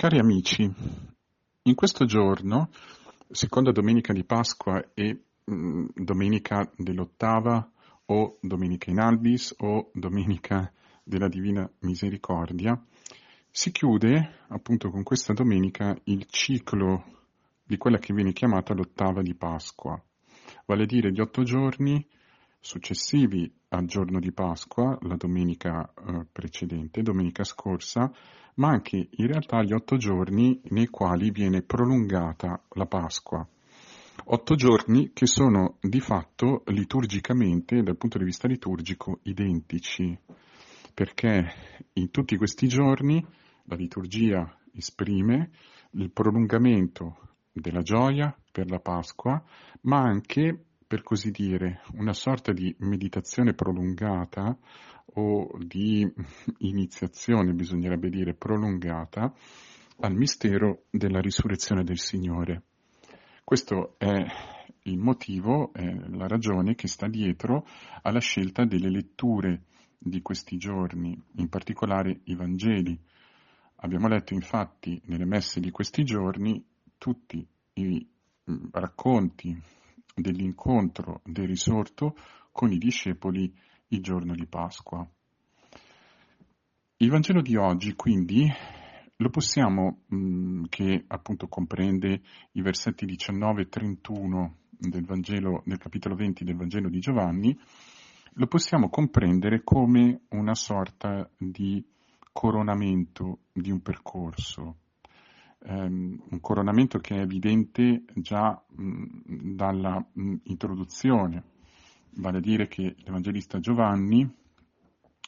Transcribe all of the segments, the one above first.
Cari amici, in questo giorno, seconda domenica di Pasqua e mh, mm, domenica dell'ottava o domenica in albis o domenica della Divina Misericordia, si chiude appunto con questa domenica il ciclo di quella che viene chiamata l'ottava di Pasqua, vale a dire gli otto giorni successivi al giorno di Pasqua, la domenica eh, precedente, domenica scorsa, ma anche in realtà gli otto giorni nei quali viene prolungata la Pasqua. Otto giorni che sono di fatto liturgicamente, dal punto di vista liturgico, identici, perché in tutti questi giorni la liturgia esprime il prolungamento della gioia per la Pasqua, ma anche per così dire, una sorta di meditazione prolungata o di iniziazione, bisognerebbe dire, prolungata al mistero della risurrezione del Signore. Questo è il motivo, è la ragione che sta dietro alla scelta delle letture di questi giorni, in particolare i Vangeli. Abbiamo letto infatti nelle messe di questi giorni tutti i racconti dell'incontro del risorto con i discepoli il giorno di Pasqua. Il Vangelo di oggi, quindi, lo possiamo, mh, mm, che appunto comprende i versetti 19 e 31 del Vangelo, nel capitolo 20 del Vangelo di Giovanni, lo possiamo comprendere come una sorta di coronamento di un percorso, ehm, un coronamento che è evidente già mh, dalla mh, introduzione, vale a dire che l'Evangelista Giovanni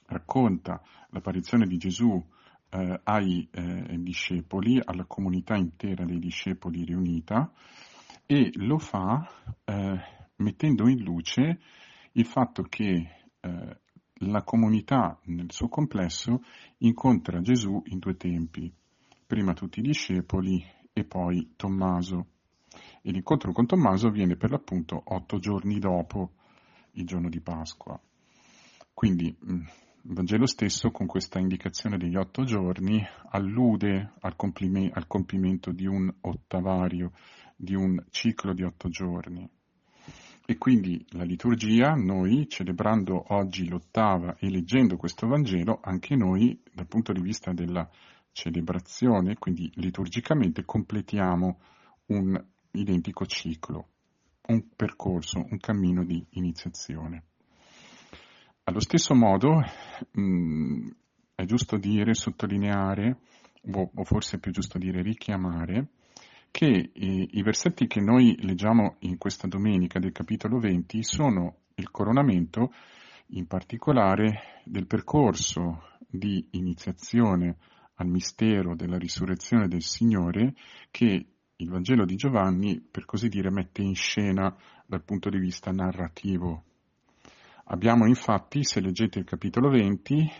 racconta l'apparizione di Gesù eh, ai eh, discepoli, alla comunità intera dei discepoli riunita e lo fa eh, mettendo in luce il fatto che eh, la comunità nel suo complesso incontra Gesù in due tempi, prima tutti i discepoli e poi Tommaso. E l'incontro con Tommaso avviene per l'appunto otto giorni dopo il giorno di Pasqua. Quindi mm, il Vangelo stesso, con questa indicazione degli otto giorni, allude al, complime- al compimento di un ottavario, di un ciclo di otto giorni. E quindi la liturgia, noi celebrando oggi l'ottava e leggendo questo Vangelo, anche noi dal punto di vista della celebrazione, quindi liturgicamente completiamo un identico ciclo, un percorso, un cammino di iniziazione. Allo stesso modo mh, mm, è giusto dire, sottolineare, o, o, forse è più giusto dire richiamare, che i, i versetti che noi leggiamo in questa domenica del capitolo 20 sono il coronamento in particolare del percorso di iniziazione al mistero della risurrezione del Signore che il Vangelo di Giovanni, per così dire, mette in scena dal punto di vista narrativo. Abbiamo infatti, se leggete il capitolo 20,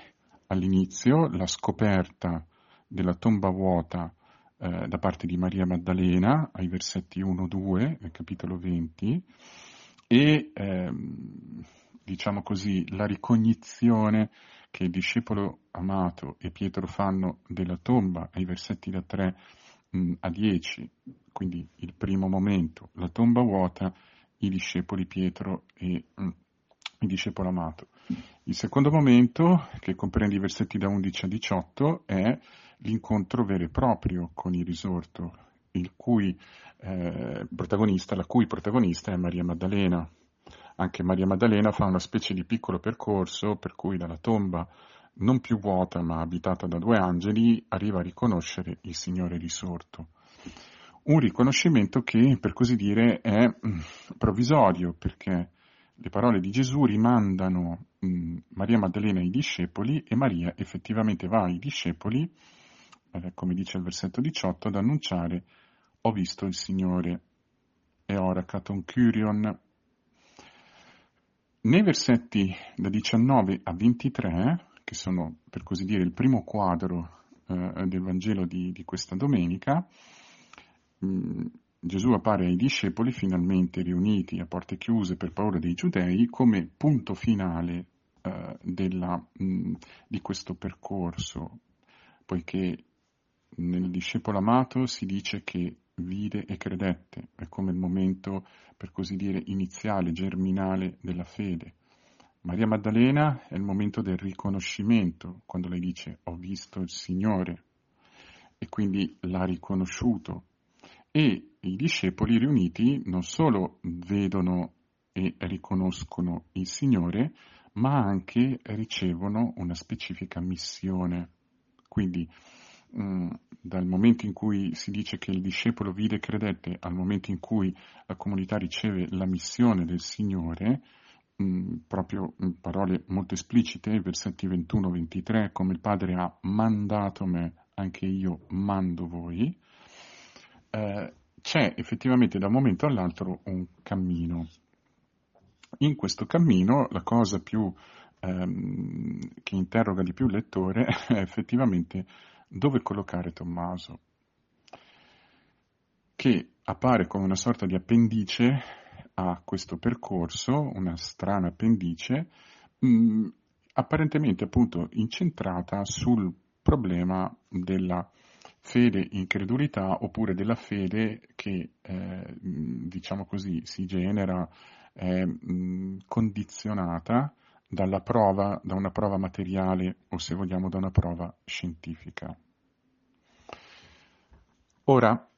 all'inizio la scoperta della tomba vuota eh, da parte di Maria Maddalena, ai versetti 1-2 nel capitolo 20, e ehm, diciamo così la ricognizione che il discepolo amato e Pietro fanno della tomba ai versetti da 3 mh, mm, a 10, quindi il primo momento, la tomba vuota, i discepoli Pietro e mm, il discepolo amato. Il secondo momento, che comprende i versetti da 11 a 18, è l'incontro vero e proprio con il risorto, il cui, eh, protagonista, la cui protagonista è Maria Maddalena, anche Maria Maddalena fa una specie di piccolo percorso per cui dalla tomba non più vuota ma abitata da due angeli arriva a riconoscere il Signore risorto. Un riconoscimento che, per così dire, è mm, provvisorio perché le parole di Gesù rimandano mm, Maria Maddalena ai discepoli e Maria effettivamente va ai discepoli, eh, come dice il versetto 18, ad annunciare ho visto il Signore e ora caton curion nei versetti da 19 a 23, che sono per così dire il primo quadro eh, del Vangelo di, di questa domenica, mm, Gesù appare ai discepoli finalmente riuniti a porte chiuse per paura dei giudei come punto finale eh, della, mh, di questo percorso, poiché nel discepolo amato si dice che vide e credette, è come il momento, per così dire, iniziale, germinale della fede. Maria Maddalena è il momento del riconoscimento, quando lei dice ho visto il Signore e quindi l'ha riconosciuto. E i discepoli riuniti non solo vedono e riconoscono il Signore, ma anche ricevono una specifica missione. Quindi mm, dal momento in cui si dice che il discepolo vide e credette al momento in cui la comunità riceve la missione del Signore, mh, proprio in parole molto esplicite, versetti 21-23, come il Padre ha mandato me, anche io mando voi, eh, c'è effettivamente da un momento all'altro un cammino. In questo cammino la cosa più ehm, che interroga di più il lettore è effettivamente dove collocare Tommaso, che appare come una sorta di appendice a questo percorso, una strana appendice, mh, mm, apparentemente appunto incentrata sul problema della fede incredulità oppure della fede che, eh, diciamo così, si genera è mh, condizionata dalla prova, da una prova materiale o se vogliamo da una prova scientifica. Ora,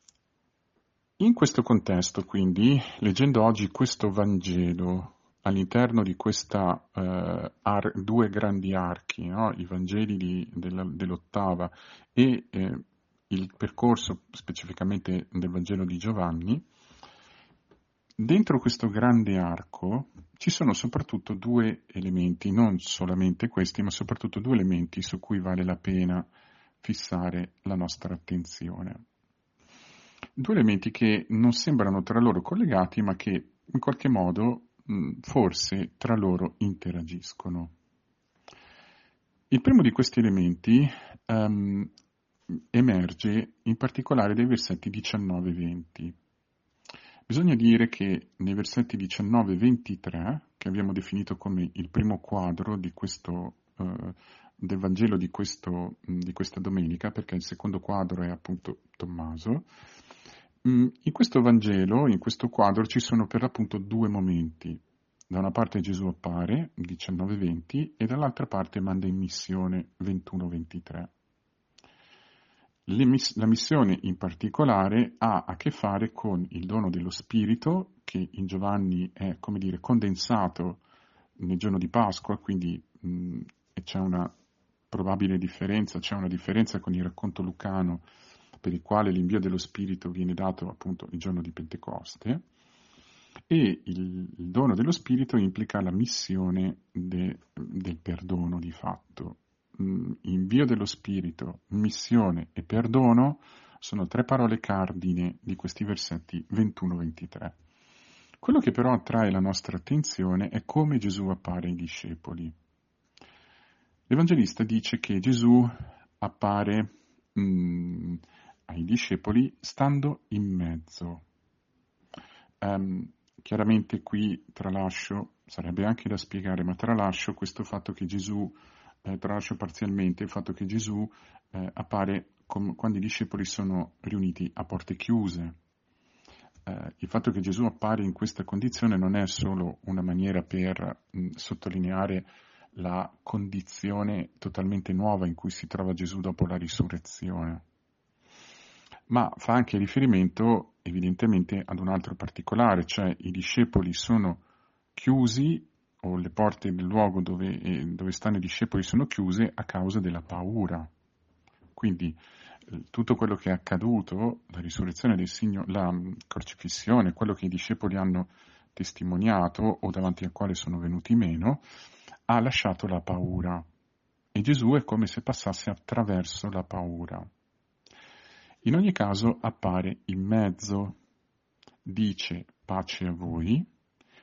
in questo contesto, quindi, leggendo oggi questo Vangelo all'interno di questa eh, ar- due grandi archi, no? i Vangeli di, della, dell'ottava e eh, il percorso specificamente del Vangelo di Giovanni, dentro questo grande arco ci sono soprattutto due elementi, non solamente questi, ma soprattutto due elementi su cui vale la pena fissare la nostra attenzione. Due elementi che non sembrano tra loro collegati, ma che in qualche modo forse tra loro interagiscono. Il primo di questi elementi um, emerge in particolare dai versetti 19 e 20. Bisogna dire che nei versetti 19 e 23, che abbiamo definito come il primo quadro questo, uh, del Vangelo di, questo, di questa domenica, perché il secondo quadro è appunto Tommaso, Mm, in questo Vangelo, in questo quadro, ci sono per l'appunto due momenti. Da una parte Gesù appare, 19-20, e dall'altra parte manda in missione, 21-23. La missione in particolare ha a che fare con il dono dello Spirito, che in Giovanni è, come dire, condensato nel giorno di Pasqua, quindi mh, c'è una probabile differenza, c'è una differenza con il racconto lucano per il quale l'invio dello Spirito viene dato appunto il giorno di Pentecoste, e il, il dono dello Spirito implica la missione de, del perdono di fatto. Mm, invio dello Spirito, missione e perdono sono tre parole cardine di questi versetti 21-23. Quello che però attrae la nostra attenzione è come Gesù appare ai discepoli. L'Evangelista dice che Gesù appare mh, mm, ai discepoli stando in mezzo. Um, chiaramente qui tralascio, sarebbe anche da spiegare, ma tralascio questo fatto che Gesù, eh, tralascio parzialmente il fatto che Gesù eh, appare com- quando i discepoli sono riuniti a porte chiuse. Eh, il fatto che Gesù appare in questa condizione non è solo una maniera per mh, sottolineare la condizione totalmente nuova in cui si trova Gesù dopo la risurrezione ma fa anche riferimento evidentemente ad un altro particolare, cioè i discepoli sono chiusi o le porte del luogo dove, eh, dove stanno i discepoli sono chiuse a causa della paura. Quindi eh, tutto quello che è accaduto, la risurrezione del Signore, la mm, crocifissione, quello che i discepoli hanno testimoniato o davanti al quale sono venuti meno, ha lasciato la paura. E Gesù è come se passasse attraverso la paura. In ogni caso appare in mezzo, dice pace a voi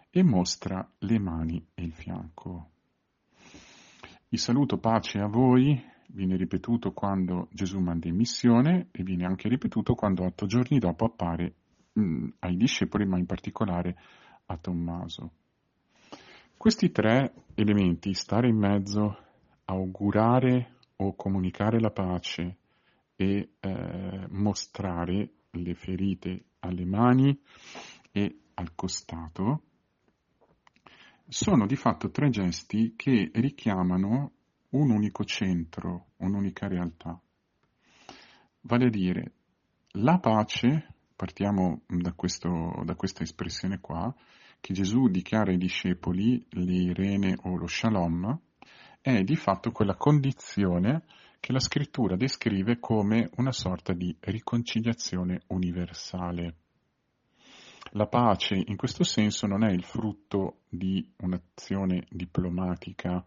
e mostra le mani e il fianco. Il saluto pace a voi viene ripetuto quando Gesù manda in missione e viene anche ripetuto quando otto giorni dopo appare mh, mm, ai discepoli, ma in particolare a Tommaso. Questi tre elementi, stare in mezzo, augurare o comunicare la pace e eh, mostrare le ferite alle mani e al costato, sono di fatto tre gesti che richiamano un unico centro, un'unica realtà. Vale a dire, la pace, partiamo da, questo, da questa espressione qua, che Gesù dichiara ai discepoli, l'Irene o lo Shalom, è di fatto quella condizione che la scrittura descrive come una sorta di riconciliazione universale. La pace in questo senso non è il frutto di un'azione diplomatica,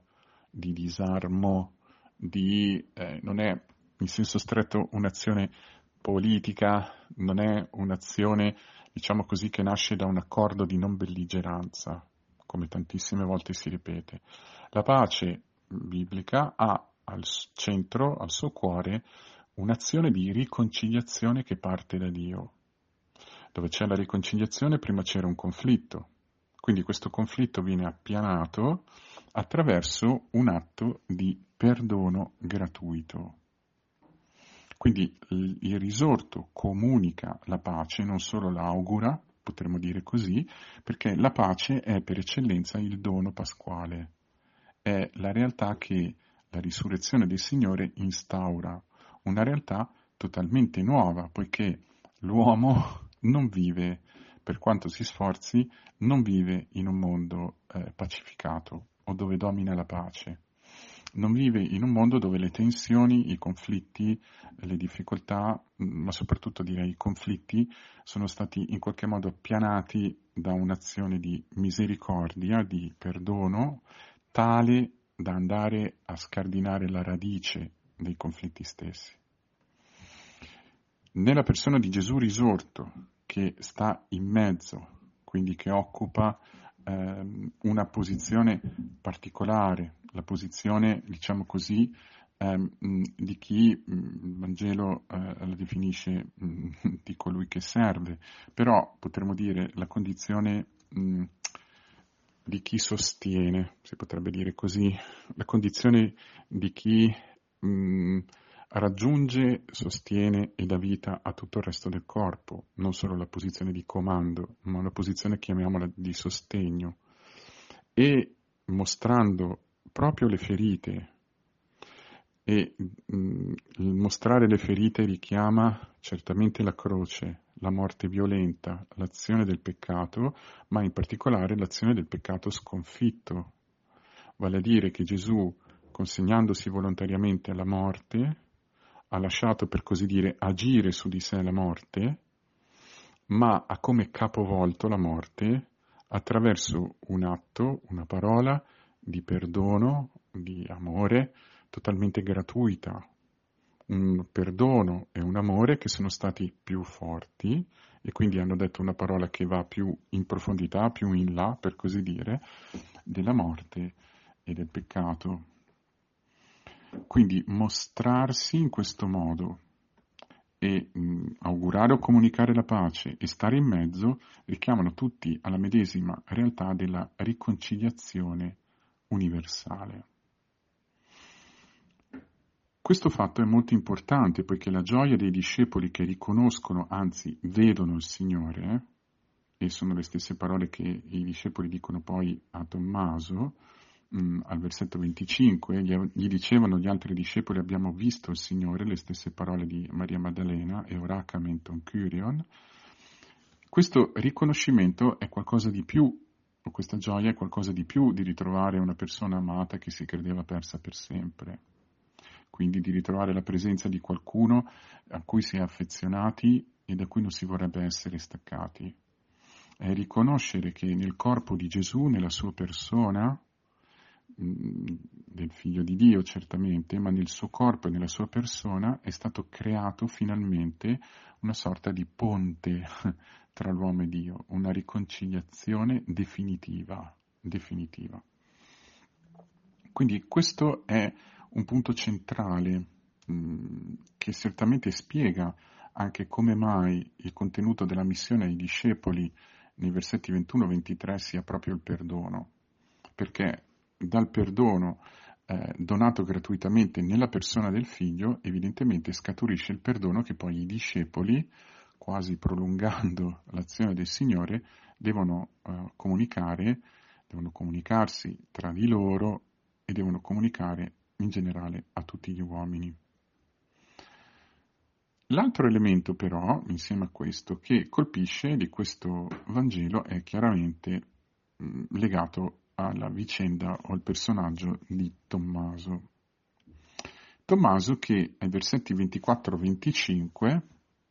di disarmo, di, eh, non è in senso stretto un'azione politica, non è un'azione, diciamo così, che nasce da un accordo di non belligeranza, come tantissime volte si ripete. La pace biblica ha al centro, al suo cuore, un'azione di riconciliazione che parte da Dio. Dove c'è la riconciliazione prima c'era un conflitto, quindi questo conflitto viene appianato attraverso un atto di perdono gratuito. Quindi il risorto comunica la pace, non solo l'augura, potremmo dire così, perché la pace è per eccellenza il dono pasquale, è la realtà che la risurrezione del Signore instaura, una realtà totalmente nuova, poiché l'uomo non vive, per quanto si sforzi, non vive in un mondo eh, pacificato o dove domina la pace. Non vive in un mondo dove le tensioni, i conflitti, le difficoltà, ma soprattutto direi i conflitti, sono stati in qualche modo appianati da un'azione di misericordia, di perdono, tale da andare a scardinare la radice dei conflitti stessi. Nella persona di Gesù risorto, che sta in mezzo, quindi che occupa eh, una posizione particolare, la posizione, diciamo così, eh, di chi il Vangelo eh, la definisce mh, di colui che serve, però potremmo dire la condizione mh, di chi sostiene, si potrebbe dire così, la condizione di chi mh, raggiunge, sostiene e dà vita a tutto il resto del corpo, non solo la posizione di comando, ma la posizione chiamiamola di sostegno. E mostrando proprio le ferite, e mh, mostrare le ferite richiama certamente la croce, la morte violenta, l'azione del peccato, ma in particolare l'azione del peccato sconfitto. Vale a dire che Gesù, consegnandosi volontariamente alla morte, ha lasciato per così dire agire su di sé la morte, ma ha come capovolto la morte attraverso un atto, una parola di perdono, di amore totalmente gratuita, un perdono e un amore che sono stati più forti e quindi hanno detto una parola che va più in profondità, più in là, per così dire, della morte e del peccato. Quindi mostrarsi in questo modo e mh, augurare o comunicare la pace e stare in mezzo richiamano tutti alla medesima realtà della riconciliazione universale. Questo fatto è molto importante poiché la gioia dei discepoli che riconoscono, anzi vedono il Signore, e sono le stesse parole che i discepoli dicono poi a Tommaso, mh, mm, al versetto 25, gli, gli, dicevano gli altri discepoli abbiamo visto il Signore, le stesse parole di Maria Maddalena, e oracamenton curion, questo riconoscimento è qualcosa di più, o questa gioia è qualcosa di più di ritrovare una persona amata che si credeva persa per sempre quindi di ritrovare la presenza di qualcuno a cui si è affezionati e da cui non si vorrebbe essere staccati. È riconoscere che nel corpo di Gesù, nella sua persona, del figlio di Dio certamente, ma nel suo corpo e nella sua persona è stato creato finalmente una sorta di ponte tra l'uomo e Dio, una riconciliazione definitiva, definitiva. Quindi questo è un punto centrale mh, mm, che certamente spiega anche come mai il contenuto della missione ai discepoli nei versetti 21-23 sia proprio il perdono, perché dal perdono eh, donato gratuitamente nella persona del figlio, evidentemente scaturisce il perdono che poi i discepoli, quasi prolungando l'azione del Signore, devono eh, comunicare, devono comunicarsi tra di loro e devono comunicare in generale a tutti gli uomini. L'altro elemento però, insieme a questo, che colpisce di questo Vangelo è chiaramente mh, legato alla vicenda o al personaggio di Tommaso. Tommaso che ai versetti 24-25,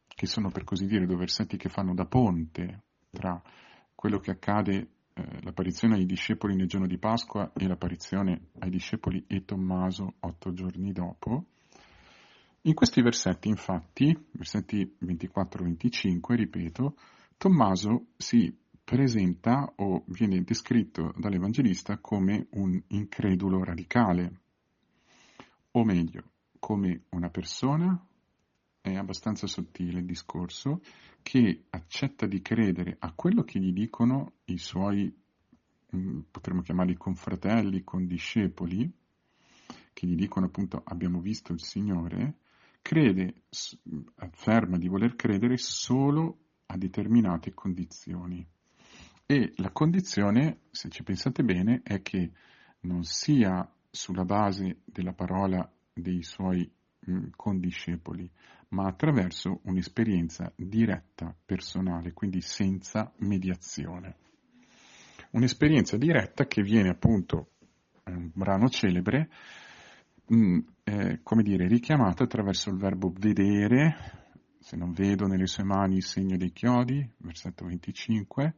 che sono per così dire due versetti che fanno da ponte tra quello che accade, eh, l'apparizione ai discepoli nel giorno di Pasqua e l'apparizione ai discepoli e Tommaso otto giorni dopo, in questi versetti, infatti, versetti 24-25, ripeto, Tommaso si presenta o viene descritto dall'Evangelista come un incredulo radicale, o meglio, come una persona, è abbastanza sottile il discorso, che accetta di credere a quello che gli dicono i suoi, mm, potremmo chiamarli confratelli, condiscepoli, che gli dicono appunto abbiamo visto il Signore, crede, afferma di voler credere solo a determinate condizioni. E la condizione, se ci pensate bene, è che non sia sulla base della parola dei suoi mh, condiscepoli, ma attraverso un'esperienza diretta, personale, quindi senza mediazione. Un'esperienza diretta che viene appunto, un brano celebre, mh, eh, come dire, richiamato attraverso il verbo vedere, se non vedo nelle sue mani il segno dei chiodi, versetto 25,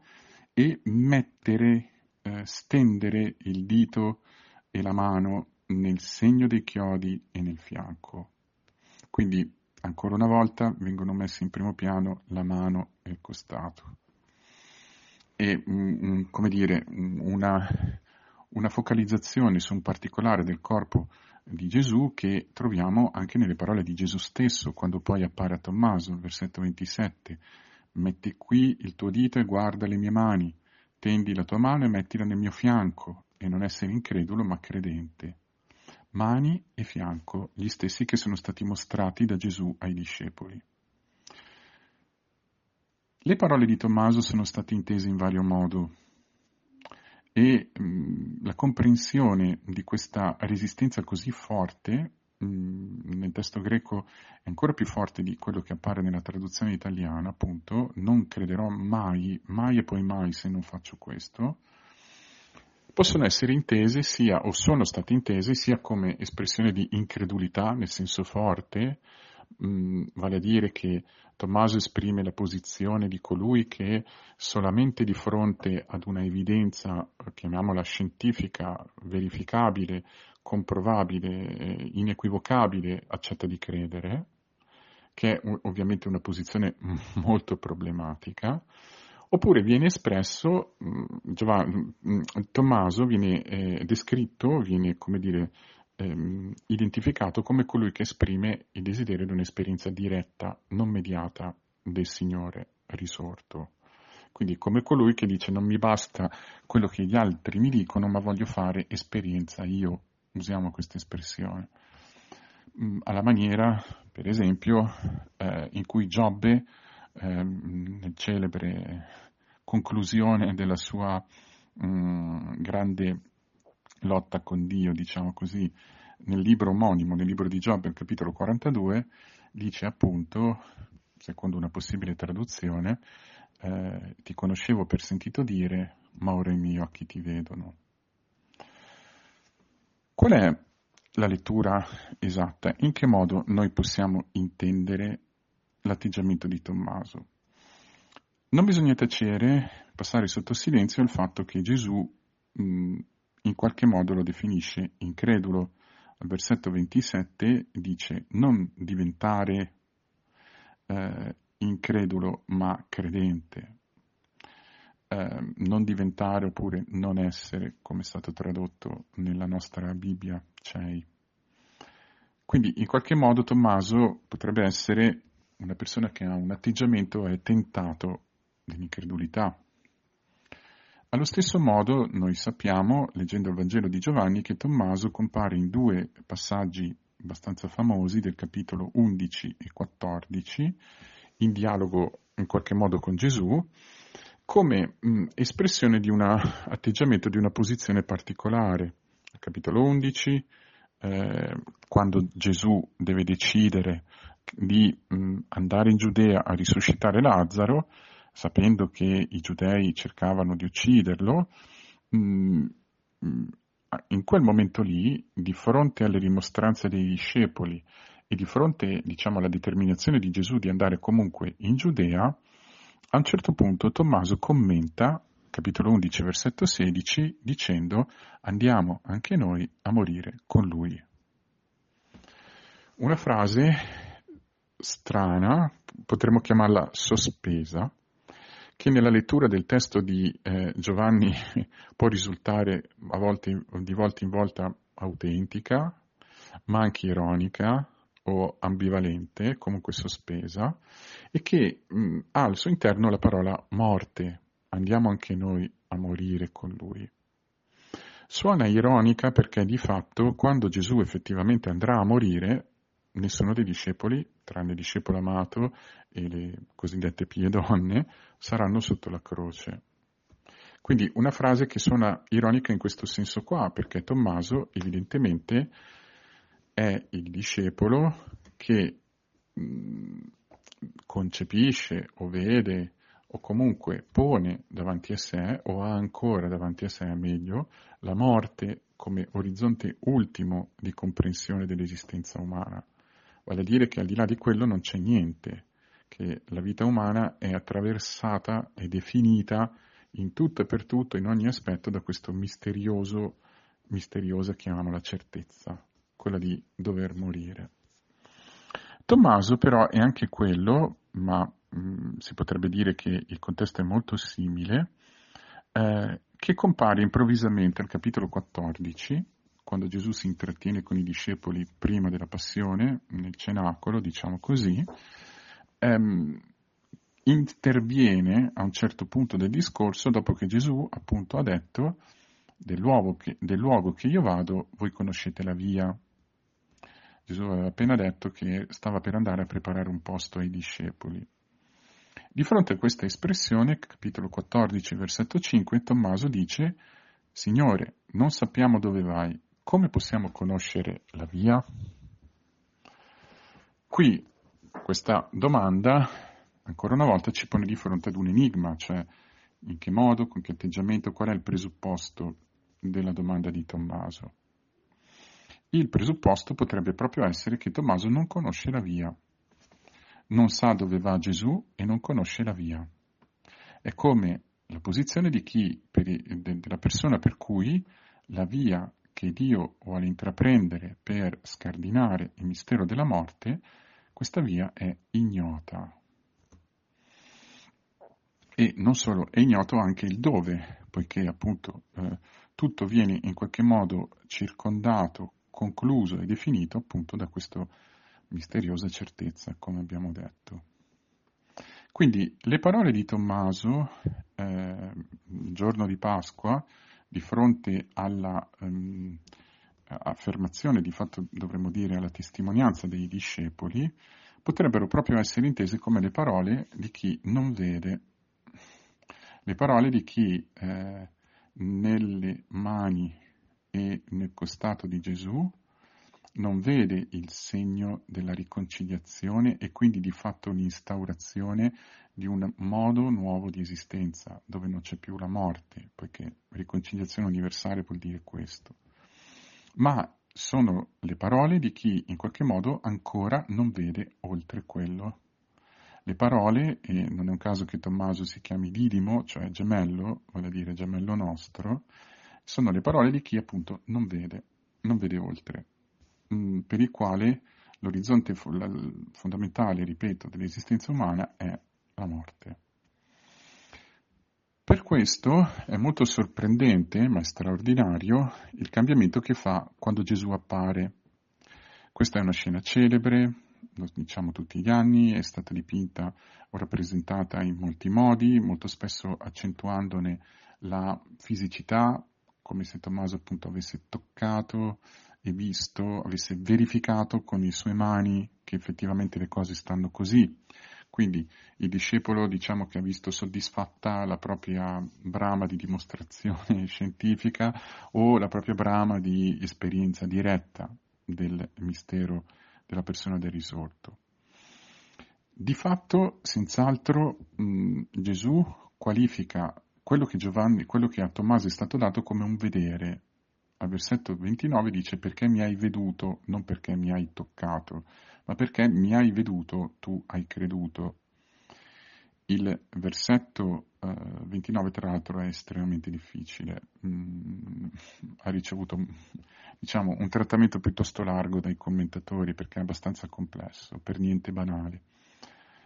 e mettere, eh, stendere il dito e la mano nel segno dei chiodi e nel fianco. Quindi, ancora una volta, vengono messi in primo piano la mano e il costato. E, um, come dire, una, una focalizzazione su un particolare del corpo di Gesù che troviamo anche nelle parole di Gesù stesso, quando poi appare a Tommaso, versetto 27. Metti qui il tuo dito e guarda le mie mani, tendi la tua mano e mettila nel mio fianco, e non essere incredulo ma credente. Mani e fianco, gli stessi che sono stati mostrati da Gesù ai discepoli. Le parole di Tommaso sono state intese in vario modo e mh, la comprensione di questa resistenza così forte nel testo greco è ancora più forte di quello che appare nella traduzione italiana, appunto, non crederò mai, mai e poi mai se non faccio questo, possono essere intese sia, o sono state intese, sia come espressione di incredulità, nel senso forte, mh, vale a dire che Tommaso esprime la posizione di colui che solamente di fronte ad una evidenza, chiamiamola scientifica, verificabile, comprovabile, inequivocabile, accetta di credere, che è ovviamente una posizione molto problematica, oppure viene espresso, Giovanni, Tommaso viene eh, descritto, viene come dire ehm, identificato come colui che esprime il desiderio di un'esperienza diretta, non mediata del Signore risorto. Quindi come colui che dice non mi basta quello che gli altri mi dicono, ma voglio fare esperienza io, usiamo questa espressione. Mm, alla maniera, per esempio, eh, in cui Giobbe, eh, nel celebre conclusione della sua mh, mm, grande lotta con Dio, diciamo così, nel libro omonimo, nel libro di Giobbe, al capitolo 42, dice appunto, secondo una possibile traduzione, eh, ti conoscevo per sentito dire, ma ora i miei occhi ti vedono. Qual è la lettura esatta? In che modo noi possiamo intendere l'atteggiamento di Tommaso? Non bisogna tacere, passare sotto silenzio il fatto che Gesù mh, in qualche modo lo definisce incredulo. Al versetto 27 dice non diventare eh, incredulo ma credente, eh, non diventare oppure non essere, come è stato tradotto nella nostra Bibbia, cei. Quindi in qualche modo Tommaso potrebbe essere una persona che ha un atteggiamento, è tentato dell'incredulità, Allo stesso modo noi sappiamo, leggendo il Vangelo di Giovanni, che Tommaso compare in due passaggi abbastanza famosi del capitolo 11 e 14, in dialogo in qualche modo con Gesù, come mh, espressione di un atteggiamento, di una posizione particolare. Capitolo 11, eh, quando Gesù deve decidere di mh, andare in Giudea a risuscitare Lazzaro, sapendo che i giudei cercavano di ucciderlo, mh, in quel momento lì, di fronte alle dimostranze dei discepoli e di fronte diciamo, alla determinazione di Gesù di andare comunque in Giudea, a un certo punto Tommaso commenta, capitolo 11, versetto 16, dicendo andiamo anche noi a morire con lui. Una frase strana, potremmo chiamarla sospesa, che nella lettura del testo di eh, Giovanni può risultare volte, di volta in volta autentica, ma anche ironica o ambivalente, comunque sospesa, e che mh, ha al suo interno la parola morte. Andiamo anche noi a morire con lui. Suona ironica perché di fatto quando Gesù effettivamente andrà a morire, nessuno dei discepoli, tranne il discepolo amato e le cosiddette pie donne, saranno sotto la croce. Quindi una frase che suona ironica in questo senso qua, perché Tommaso evidentemente è il discepolo che mh, concepisce o vede o comunque pone davanti a sé o ha ancora davanti a sé meglio la morte come orizzonte ultimo di comprensione dell'esistenza umana. Vale a dire che al di là di quello non c'è niente, che la vita umana è attraversata e definita in tutto e per tutto, in ogni aspetto, da questo misterioso, misteriosa, chiamiamola certezza, quella di dover morire. Tommaso però è anche quello, ma mh, mm, si potrebbe dire che il contesto è molto simile, eh, che compare improvvisamente al capitolo 14, quando Gesù si intrattiene con i discepoli prima della passione, nel cenacolo, diciamo così, ehm, interviene a un certo punto del discorso dopo che Gesù appunto ha detto del luogo, che, del luogo che io vado, voi conoscete la via. Gesù aveva appena detto che stava per andare a preparare un posto ai discepoli. Di fronte a questa espressione, capitolo 14, versetto 5, Tommaso dice, Signore, non sappiamo dove vai, come possiamo conoscere la via? Qui questa domanda, ancora una volta, ci pone di fronte ad un enigma, cioè in che modo, con che atteggiamento, qual è il presupposto della domanda di Tommaso. Il presupposto potrebbe proprio essere che Tommaso non conosce la via, non sa dove va Gesù e non conosce la via. È come la posizione chi, per, della persona per cui la via che Dio vuole intraprendere per scardinare il mistero della morte, questa via è ignota. E non solo, è ignoto anche il dove, poiché appunto eh, tutto viene in qualche modo circondato, concluso e definito appunto da questa misteriosa certezza, come abbiamo detto. Quindi le parole di Tommaso, eh, il giorno di Pasqua, di fronte alla um, affermazione, di fatto dovremmo dire alla testimonianza dei discepoli, potrebbero proprio essere intese come le parole di chi non vede, le parole di chi eh, nelle mani e nel costato di Gesù non vede il segno della riconciliazione e quindi di fatto l'instaurazione di un modo nuovo di esistenza, dove non c'è più la morte, poiché riconciliazione universale vuol dire questo. Ma sono le parole di chi in qualche modo ancora non vede oltre quello. Le parole, e non è un caso che Tommaso si chiami Didimo, cioè gemello, vuol dire gemello nostro, sono le parole di chi appunto non vede, non vede oltre. Mm, per il quale l'orizzonte fondamentale, ripeto, dell'esistenza umana è la morte. Per questo è molto sorprendente, ma straordinario, il cambiamento che fa quando Gesù appare. Questa è una scena celebre, lo diciamo tutti gli anni, è stata dipinta o rappresentata in molti modi, molto spesso accentuandone la fisicità, come se Tommaso appunto avesse toccato e visto, avesse verificato con le sue mani che effettivamente le cose stanno così. Quindi il discepolo diciamo che ha visto soddisfatta la propria brama di dimostrazione scientifica o la propria brama di esperienza diretta del mistero della persona del risorto. Di fatto, senz'altro, mh, Gesù qualifica quello che, Giovanni, quello che a Tommaso è stato dato come un vedere. Al versetto 29 dice perché mi hai veduto, non perché mi hai toccato ma perché mi hai veduto, tu hai creduto. Il versetto uh, 29, tra l'altro, è estremamente difficile. Mm, ha ricevuto diciamo, un trattamento piuttosto largo dai commentatori perché è abbastanza complesso, per niente banale.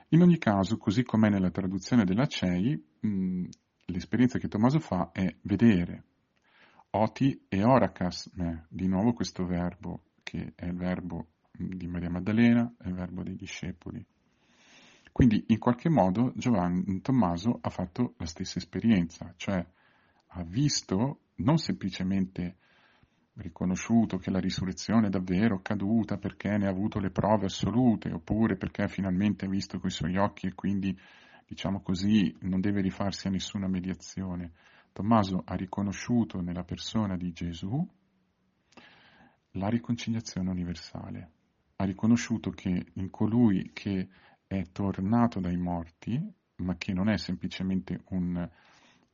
In ogni caso, così com'è nella traduzione della CEI, mh, mm, l'esperienza che Tommaso fa è vedere. Oti e oracas me, di nuovo questo verbo, che è il verbo di Maria Maddalena è il verbo dei discepoli. Quindi in qualche modo Giovanni Tommaso ha fatto la stessa esperienza, cioè ha visto, non semplicemente riconosciuto che la risurrezione è davvero caduta perché ne ha avuto le prove assolute, oppure perché finalmente ha visto con i suoi occhi e quindi, diciamo così, non deve rifarsi a nessuna mediazione. Tommaso ha riconosciuto nella persona di Gesù la riconciliazione universale ha riconosciuto che in colui che è tornato dai morti, ma che non è semplicemente un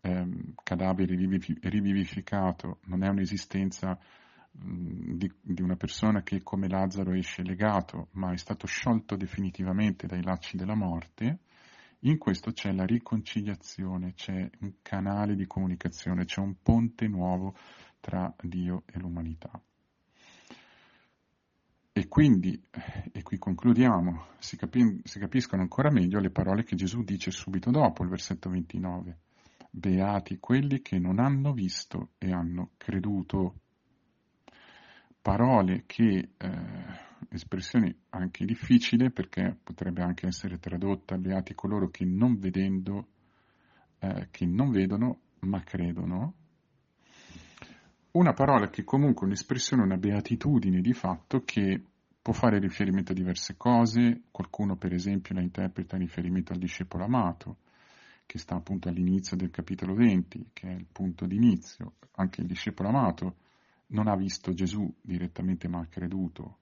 ehm, cadavere rivivificato, non è un'esistenza mh, di, di, una persona che come Lazzaro esce legato, ma è stato sciolto definitivamente dai lacci della morte, in questo c'è la riconciliazione, c'è un canale di comunicazione, c'è un ponte nuovo tra Dio e l'umanità. E quindi, e qui concludiamo, si, capi- si, capiscono ancora meglio le parole che Gesù dice subito dopo, il versetto 29. Beati quelli che non hanno visto e hanno creduto. Parole che, eh, espressione anche difficile perché potrebbe anche essere tradotta, beati coloro che non vedendo, eh, che non vedono ma credono, una parola che comunque è un'espressione, una beatitudine di fatto che può fare riferimento a diverse cose, qualcuno per esempio la interpreta in riferimento al discepolo amato, che sta appunto all'inizio del capitolo 20, che è il punto d'inizio. Anche il discepolo amato non ha visto Gesù direttamente ma ha creduto.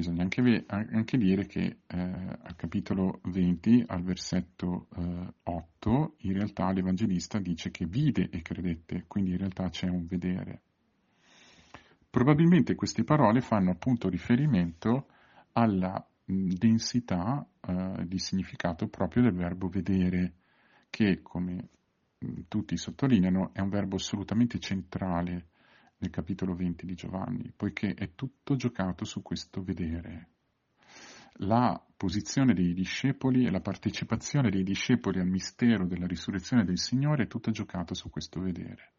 Bisogna anche, anche dire che eh, al capitolo 20, al versetto eh, 8, in realtà l'Evangelista dice che vide e credette, quindi in realtà c'è un vedere. Probabilmente queste parole fanno appunto riferimento alla densità eh, di significato proprio del verbo vedere, che come tutti sottolineano è un verbo assolutamente centrale nel capitolo 20 di Giovanni, poiché è tutto giocato su questo vedere. La posizione dei discepoli e la partecipazione dei discepoli al mistero della risurrezione del Signore è tutta giocata su questo vedere.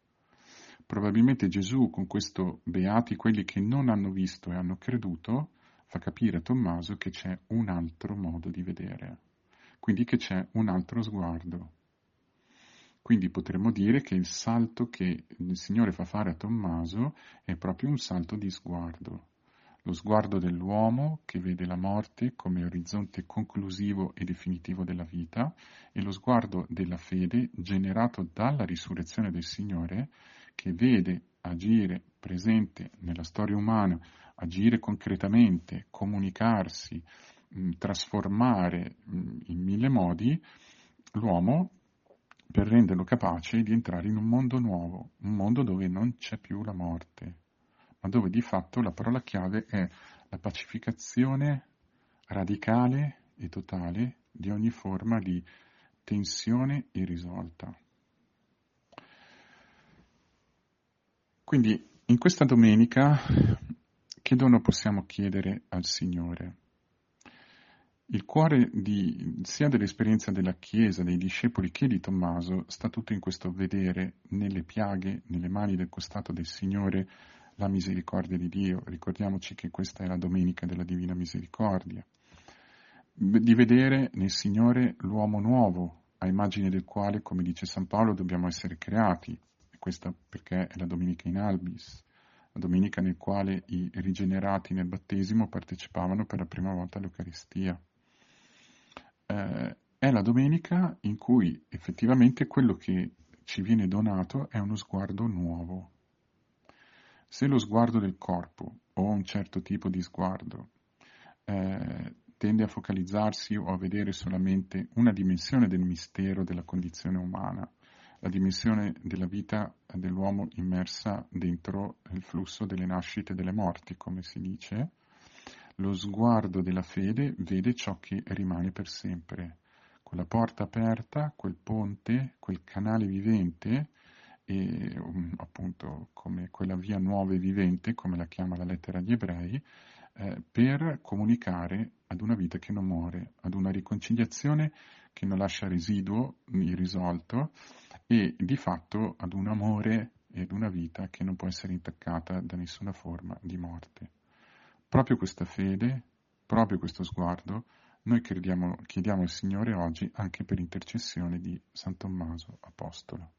Probabilmente Gesù con questo beati quelli che non hanno visto e hanno creduto fa capire a Tommaso che c'è un altro modo di vedere, quindi che c'è un altro sguardo. Quindi potremmo dire che il salto che il Signore fa fare a Tommaso è proprio un salto di sguardo, lo sguardo dell'uomo che vede la morte come orizzonte conclusivo e definitivo della vita e lo sguardo della fede generato dalla risurrezione del Signore che vede agire presente nella storia umana, agire concretamente, comunicarsi, trasformare in mille modi l'uomo per renderlo capace di entrare in un mondo nuovo, un mondo dove non c'è più la morte, ma dove di fatto la parola chiave è la pacificazione radicale e totale di ogni forma di tensione irrisolta. Quindi in questa domenica che dono possiamo chiedere al Signore? Il cuore di, sia dell'esperienza della Chiesa, dei discepoli che di Tommaso sta tutto in questo vedere nelle piaghe, nelle mani del costato del Signore, la misericordia di Dio. Ricordiamoci che questa è la domenica della Divina Misericordia. Di vedere nel Signore l'uomo nuovo, a immagine del quale, come dice San Paolo, dobbiamo essere creati. Questa perché è la domenica in albis, la domenica nel quale i rigenerati nel battesimo partecipavano per la prima volta all'Eucaristia. Eh, è la domenica in cui effettivamente quello che ci viene donato è uno sguardo nuovo. Se lo sguardo del corpo o un certo tipo di sguardo eh, tende a focalizzarsi o a vedere solamente una dimensione del mistero della condizione umana, la dimensione della vita dell'uomo immersa dentro il flusso delle nascite e delle morti, come si dice, lo sguardo della fede vede ciò che rimane per sempre, quella porta aperta, quel ponte, quel canale vivente e um, appunto come quella via nuova e vivente, come la chiama la lettera agli ebrei, eh, per comunicare ad una vita che non muore, ad una riconciliazione che non lascia residuo irrisolto e di fatto ad un amore ed una vita che non può essere intaccata da nessuna forma di morte. Proprio questa fede, proprio questo sguardo, noi chiediamo, al Signore oggi anche per intercessione di San Tommaso Apostolo.